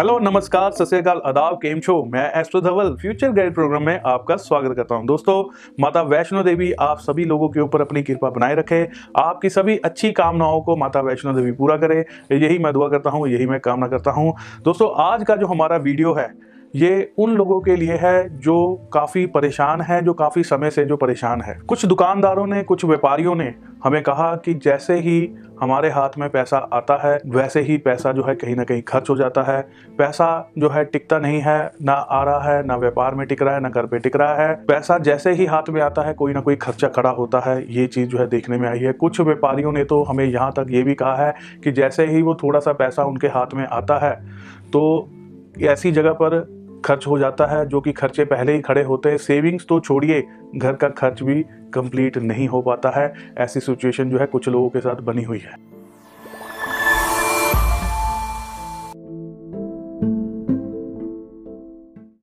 Hello नमस्कार सत्याकाल आदाब, केम शो मैं astro Dhaval future guide programme में आपका स्वागत करता हूँ। दोस्तों, माता वैष्णो देवी, आप सभी लोगों के ऊपर अपनी कृपा बनाए रखे, आपकी सभी अच्छी कामनाओं को माता वैष्णो देवी पूरा करे। यही मैं दुआ करता हूँ, यही मैं कामना करता हूँ। दोस्तों, आज का जो हमारा वीडियो है ये उन लोगों के लिए है जो काफ़ी परेशान है, जो काफ़ी समय से जो परेशान है। कुछ दुकानदारों ने, कुछ व्यापारियों ने हमें कहा कि जैसे ही हमारे हाथ में पैसा आता है, वैसे ही पैसा जो है कहीं ना कहीं खर्च हो जाता है। पैसा जो है टिकता नहीं है, ना आ रहा है, ना व्यापार में टिक रहा है, ना घर पे टिक रहा है। पैसा जैसे ही हाथ में आता है, कोई ना कोई खर्चा खड़ा होता है, ये चीज़ जो है देखने में आई है। कुछ व्यापारियों ने तो हमें यहाँ तक ये भी कहा है कि जैसे ही वो थोड़ा सा पैसा उनके हाथ में आता है तो ऐसी जगह पर खर्च हो जाता है, जो कि खर्चे पहले ही खड़े होते हैं। सेविंग्स तो छोड़िए, घर का खर्च भी कंप्लीट नहीं हो पाता है। ऐसी सिचुएशन जो है कुछ लोगों के साथ बनी हुई है।